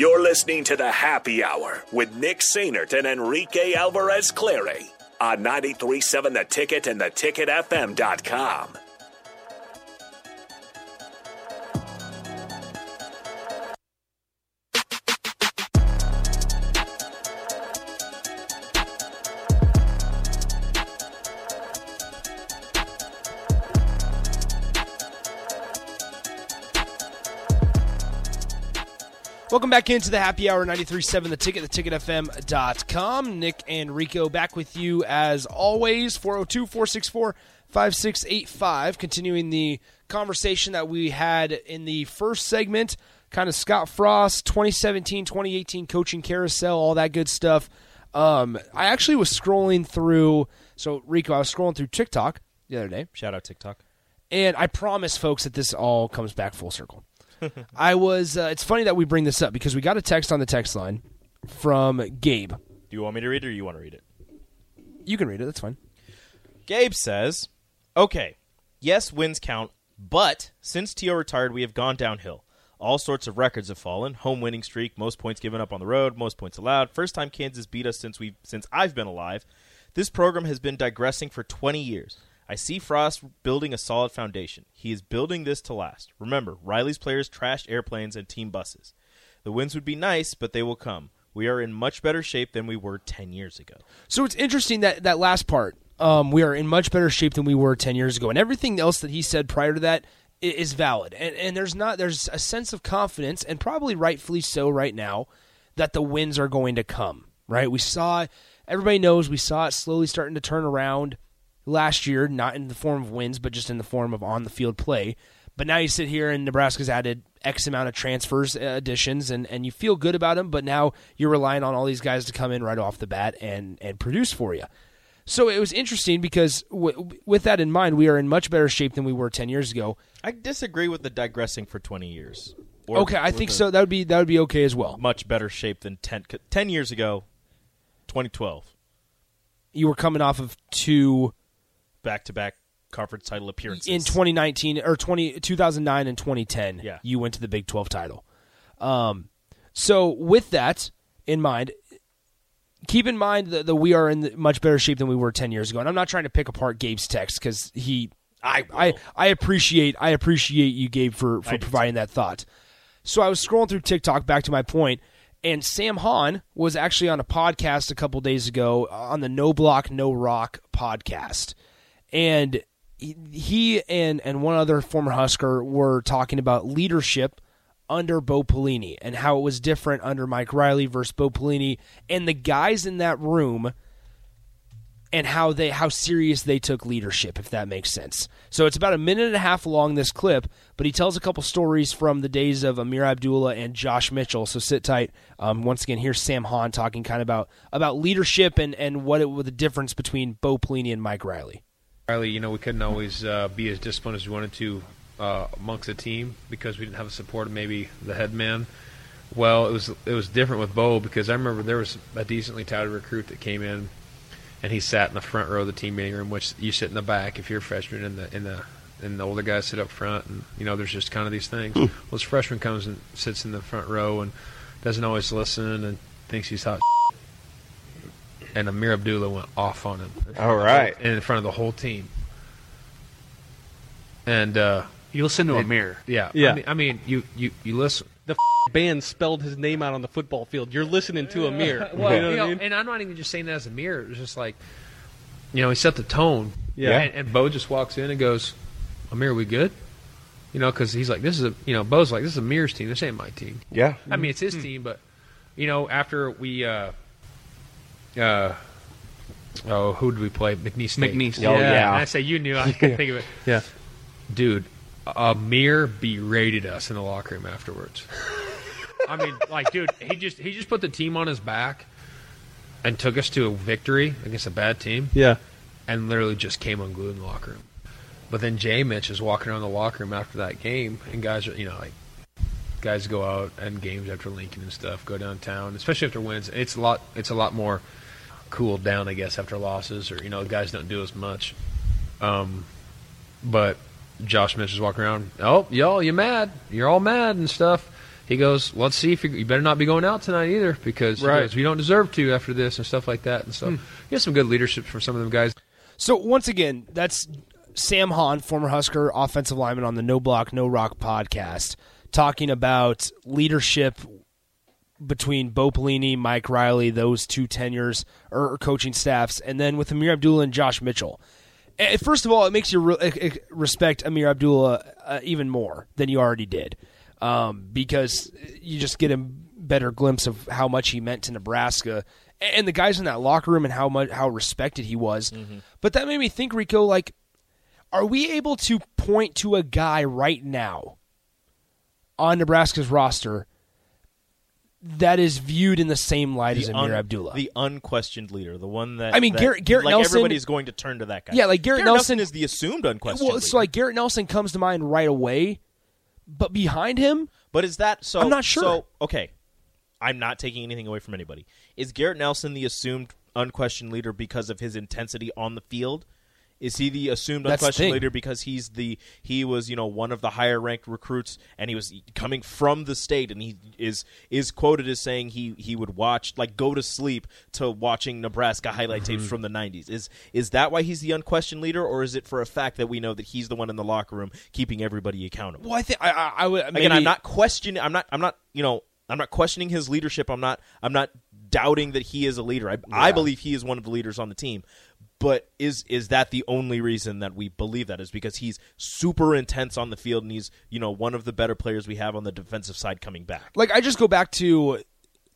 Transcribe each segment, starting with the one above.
You're listening to the Happy Hour with Nick Sainert and Enrique Alvarez Clary on 93.7 The Ticket and theticketfm.com. Welcome back into the happy hour 93.7 the ticket, theticketfm.com. Nick and Rico back with you as always. 402 464 5685. Continuing the conversation that we had in the first segment, kind of Scott Frost, 2017 2018 coaching carousel, all that good stuff. Um, I actually was scrolling through, so Rico, I was scrolling through TikTok the other day. Shout out TikTok. And I promise, folks, that this all comes back full circle. I was. Uh, it's funny that we bring this up because we got a text on the text line from Gabe. Do you want me to read it or you want to read it? You can read it. That's fine. Gabe says, "Okay, yes, wins count, but since Tio retired, we have gone downhill. All sorts of records have fallen: home winning streak, most points given up on the road, most points allowed. First time Kansas beat us since we since I've been alive. This program has been digressing for 20 years." I see Frost building a solid foundation. He is building this to last. Remember, Riley's players trashed airplanes and team buses. The wins would be nice, but they will come. We are in much better shape than we were 10 years ago. So it's interesting that that last part. Um, we are in much better shape than we were ten years ago, and everything else that he said prior to that is valid. And and there's not there's a sense of confidence, and probably rightfully so right now, that the wins are going to come. Right? We saw everybody knows we saw it slowly starting to turn around last year, not in the form of wins, but just in the form of on the field play. But now you sit here and Nebraska's added X amount of transfers, uh, additions, and, and you feel good about them, but now you're relying on all these guys to come in right off the bat and, and produce for you. So it was interesting because w- with that in mind, we are in much better shape than we were 10 years ago. I disagree with the digressing for 20 years. Okay, I think so. That would be that would be okay as well. Much better shape than 10, 10 years ago, 2012. You were coming off of two Back to back conference title appearances. in 2019 or 20, 2009 and 2010 Yeah. you went to the big 12 title um, so with that in mind keep in mind that, that we are in the much better shape than we were 10 years ago and i'm not trying to pick apart gabe's text because he I I, I appreciate I appreciate you, Gabe, for, for providing that thought. So I was scrolling through TikTok, back to my point, and Sam Hahn was actually on a podcast a couple days ago uh, on the No Block No Rock podcast, and he- and and one other former Husker were talking about leadership under Bo Pelini and how it was different under Mike Riley versus Bo Pelini, and the guys in that room and how they how serious they took leadership, if that makes sense. So it's about a minute and a half long this clip, but he tells a couple stories from the days of Ameer Abdullah and Josh Mitchell. So sit tight. Um, once again, here's Sam Hahn talking kind of about about leadership and and what it the difference between Bo Pelini and Mike Riley. Riley, you know, we couldn't always uh, be as disciplined as we wanted to uh, amongst the team because we didn't have the support of maybe the head man. Well, it was it was different with Bo because I remember there was a decently touted recruit that came in, and he sat in the front row of the team meeting room, which you sit in the back if you're a freshman, and the in the and the older guys sit up front, and you know there's just kind of these things. Well, this freshman comes and sits in the front row and doesn't always listen and thinks he's hot. And Ameer Abdullah went off on him. All right. And in front of the whole team. And uh, You listen to It- a mirror. yeah, Yeah. I mean, I mean, you you you listen. The band spelled his name out on the football field. You're listening to Ameer. Well, you know what I mean? and I'm not even just saying that as a mirror. It's just like, you know, he set the tone. Yeah. And, and Bo just walks in and goes, "Ameer, we good?" You know, because he's like, "This is a," you know, Bo's like, "This is Ameer's team. This ain't my team." Yeah. I mean, it's his team, but you know, after we, uh, uh, oh, who did we play? McNeese. State. McNeese. Oh, yeah. And I say you knew. I couldn't think of it. Yeah. dude, Ameer berated us in the locker room afterwards. I mean, like, dude, he just he just put the team on his back and took us to a victory against a bad team, Yeah. and literally just came unglued in the locker room. But then Jay Mitch is walking around the locker room after that game, and guys are, you know, like guys go out and games after Lincoln and stuff, go downtown, especially after wins. It's a lot. It's a lot more cooled down, I guess, after losses, or you know, guys don't do as much. Um, but Josh Mitch is walking around. Oh, y'all, you mad? You're all mad and stuff. he goes, "Let's see if you, you better not be going out tonight either because Right. goes, we don't deserve to after this and stuff like that." And so, he has some good leadership from some of them guys. So once again, that's Sam Hahn, former Husker offensive lineman on the No Block No Rock podcast, talking about leadership between Bo Pelini, Mike Riley, those two tenures or coaching staffs, and then with Ameer Abdullah and Josh Mitchell. Eh, First of all, it makes you re- eh, eh, respect Ameer Abdullah uh, even more than you already did, um, because you just get a better glimpse of how much he meant to Nebraska and the guys in that locker room and how much how respected he was. But that made me think, Rico, like, are we able to point to a guy right now on Nebraska's roster that is viewed in the same light as The Ameer un- Abdullah? the unquestioned leader, the one that I mean, that, Garrett- Garrett like Nelson- everybody's going to turn to that guy. Yeah, like Garrett Nelson- is the assumed unquestioned. well, so like Garrett Nelson comes to mind right away, but behind him, But is that so? I'm not sure. So okay, I'm not taking anything away from anybody. Is Garrett Nelson the assumed unquestioned leader because of his intensity on the field? Is he the assumed That's unquestioned thing. leader because he's the he was you know one of the higher ranked recruits and he was coming from the state and he is is quoted as saying he he would watch like go to sleep to watching Nebraska highlight tapes Mm-hmm. from the 90s. Is is that why he's the unquestioned leader or is it for a fact that we know that he's the one in the locker room keeping everybody accountable? well, I think I, I, I would maybe, again i'm not questioning i'm not i'm not you know i'm not questioning his leadership i'm not i'm not doubting that he is a leader i, I believe he is one of the leaders on the team but is is that the only reason that we believe that is because he's super intense on the field and he's you know one of the better players we have on the defensive side coming back like I just go back to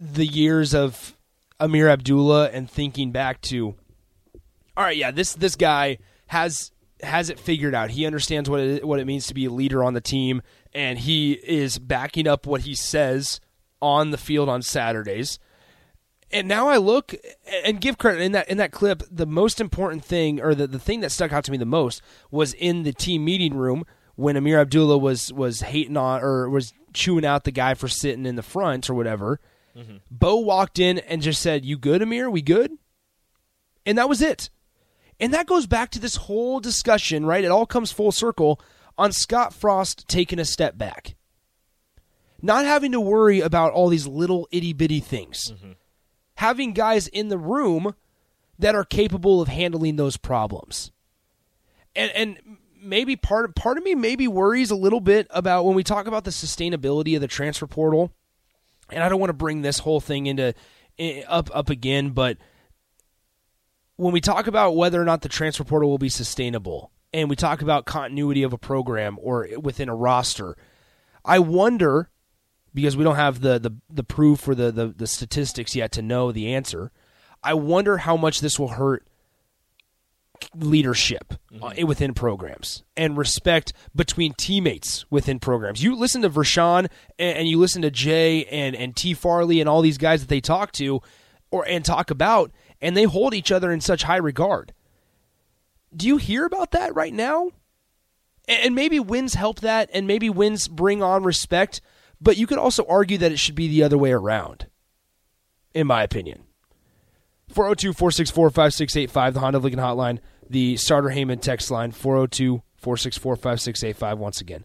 the years of Ameer Abdullah and thinking back to all right, yeah, this this guy has has it figured out. He understands what it, what it means to be a leader on the team and he is backing up what he says on the field on Saturdays. And now I look and give credit in that in that clip. The most important thing, or the, the thing that stuck out to me the most, was in the team meeting room when Ameer Abdullah was was hating on or was chewing out the guy for sitting in the front or whatever. Mm-hmm. Bo walked in and just said, "You good, Ameer? We good?" And that was it. And that goes back to this whole discussion, right? It all comes full circle on Scott Frost taking a step back, not having to worry about all these little itty bitty things mm-hmm. Having guys in the room that are capable of handling those problems. And and maybe part part of me maybe worries a little bit about when we talk about the sustainability of the transfer portal. And I don't want to bring this whole thing into eh, up up again, but when we talk about whether or not the transfer portal will be sustainable and we talk about continuity of a program or within a roster, I wonder because we don't have the the, the proof or the, the the statistics yet to know the answer. I wonder how much this will hurt leadership uh, within programs and respect between teammates within programs. You listen to Vershawn and, you listen to Jay and and T Farley and all these guys that they talk to or and talk about, and they hold each other in such high regard. Do you hear about that right now? And maybe wins help that, and maybe wins bring on respect, but you could also argue that it should be the other way around, in my opinion. 402 464 5685, the Honda Lincoln hotline, the Starter Heyman text line, 402 464 5685, once again.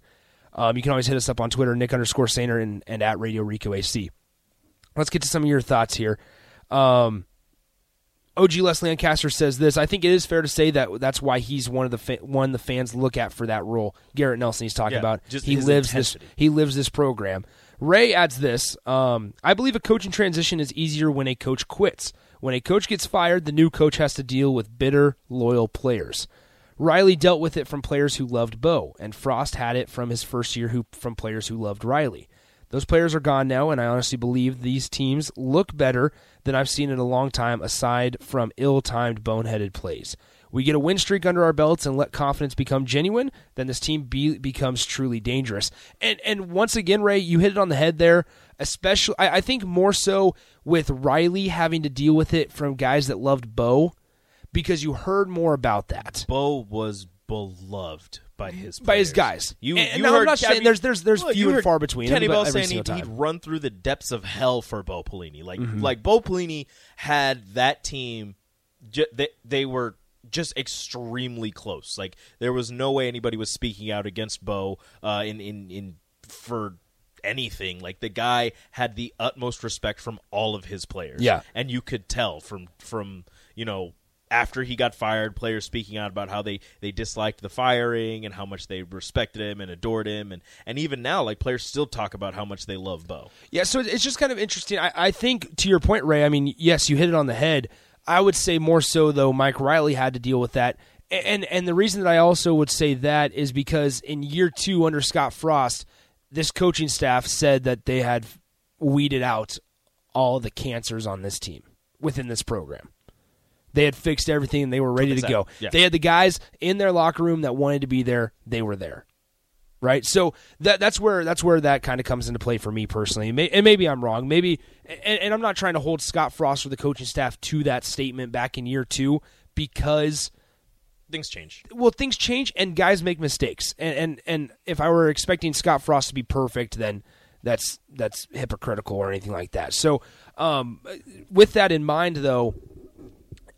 Um, you can always hit us up on Twitter, Nick underscore Sainer, and, and at Radio Rico AC. Let's get to some of your thoughts here. Um, OG Les Lancaster says this. I think it is fair to say that that's why he's one of the fa- one the fans look at for that role. Garrett Nelson, he's talking Yeah, about. just he lives intensity. this. He lives this program. Ray adds this. Um, I believe a coaching transition is easier when a coach quits. When a coach gets fired, the new coach has to deal with bitter, loyal players. Riley dealt with it from players who loved Bo, and Frost had it from his first year who from players who loved Riley. Those players are gone now, and I honestly believe these teams look better than I've seen in a long time, aside from ill timed, boneheaded plays. We get a win streak under our belts and let confidence become genuine, then this team be, becomes truly dangerous. And and once again, Ray, you hit it on the head there. Especially, I, I think more so with Riley having to deal with it from guys that loved Bo, because you heard more about that bo was beloved by his by his guys. You, and, you now heard, I'm not I saying mean, there's there's there's look, few and far between. Kenny but Bell saying he'd, he'd run through the depths of hell for Bo Pelini. Like Mm-hmm. like Bo Pelini had that team. Ju- they they were just extremely close. Like there was no way anybody was speaking out against Bo uh, in in in for anything. Like the guy had the utmost respect from all of his players. Yeah. and you could tell from from you know after he got fired, players speaking out about how they they disliked the firing and how much they respected him and adored him, and and even now, like players still talk about how much they love Bo. Yeah, so it's just kind of interesting. I, I think to your point, Ray. I mean, yes, you hit it on the head. I would say more so though. Mike Riley had to deal with that, and and the reason that I also would say that is because in year two under Scott Frost, this coaching staff said that they had weeded out all the cancers on this team within this program. They had fixed everything and they were ready to go. Yeah. They had the guys in their locker room that wanted to be there. They were there right? So that that's where that's where that kind of comes into play for me personally. May, and maybe I'm wrong. Maybe, and, and I'm not trying to hold Scott Frost or the coaching staff to that statement back in year two because Things change. well things change and guys make mistakes. And and and if I were expecting Scott Frost to be perfect, then that's that's hypocritical or anything like that. So um, with that in mind, though.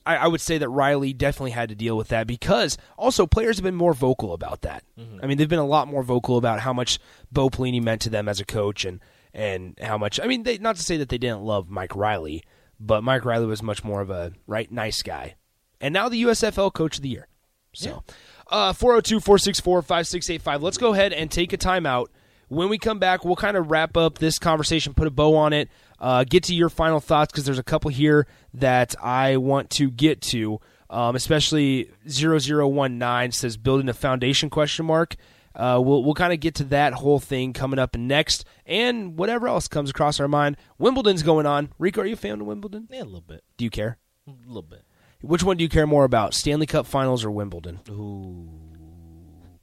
I, I would say that Riley definitely had to deal with that because also players have been more vocal about that. I mean, they've been a lot more vocal about how much Bo Pelini meant to them as a coach and and how much. I mean, they, not to say that they didn't love Mike Riley, but Mike Riley was much more of a right nice guy, and now the USFL Coach of the Year. So, uh, 402 464 5685. Let's go ahead and take a timeout. When we come back, we'll kind of wrap up this conversation, put a bow on it, uh, get to your final thoughts because there's a couple here that I want to get to. Um, especially 0019 says building a foundation question mark. Uh, we'll we'll kind of get to that whole thing coming up next, and whatever else comes across our mind. Wimbledon's going on. Rico, are you a fan of Wimbledon? Yeah, a little bit. Do you care? A little bit. Which one do you care more about, Stanley Cup Finals or Wimbledon? Ooh.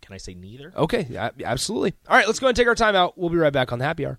Can I say neither? Okay, absolutely. All right, let's go and take our time out. We'll be right back on the happy hour.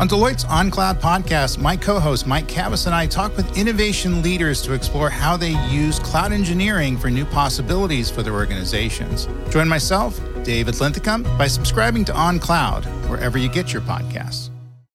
On Deloitte's OnCloud podcast, my co host Mike Kavis and I talk with innovation leaders to explore how they use cloud engineering for new possibilities for their organizations. Join myself, David Linthicum, by subscribing to OnCloud wherever you get your podcasts.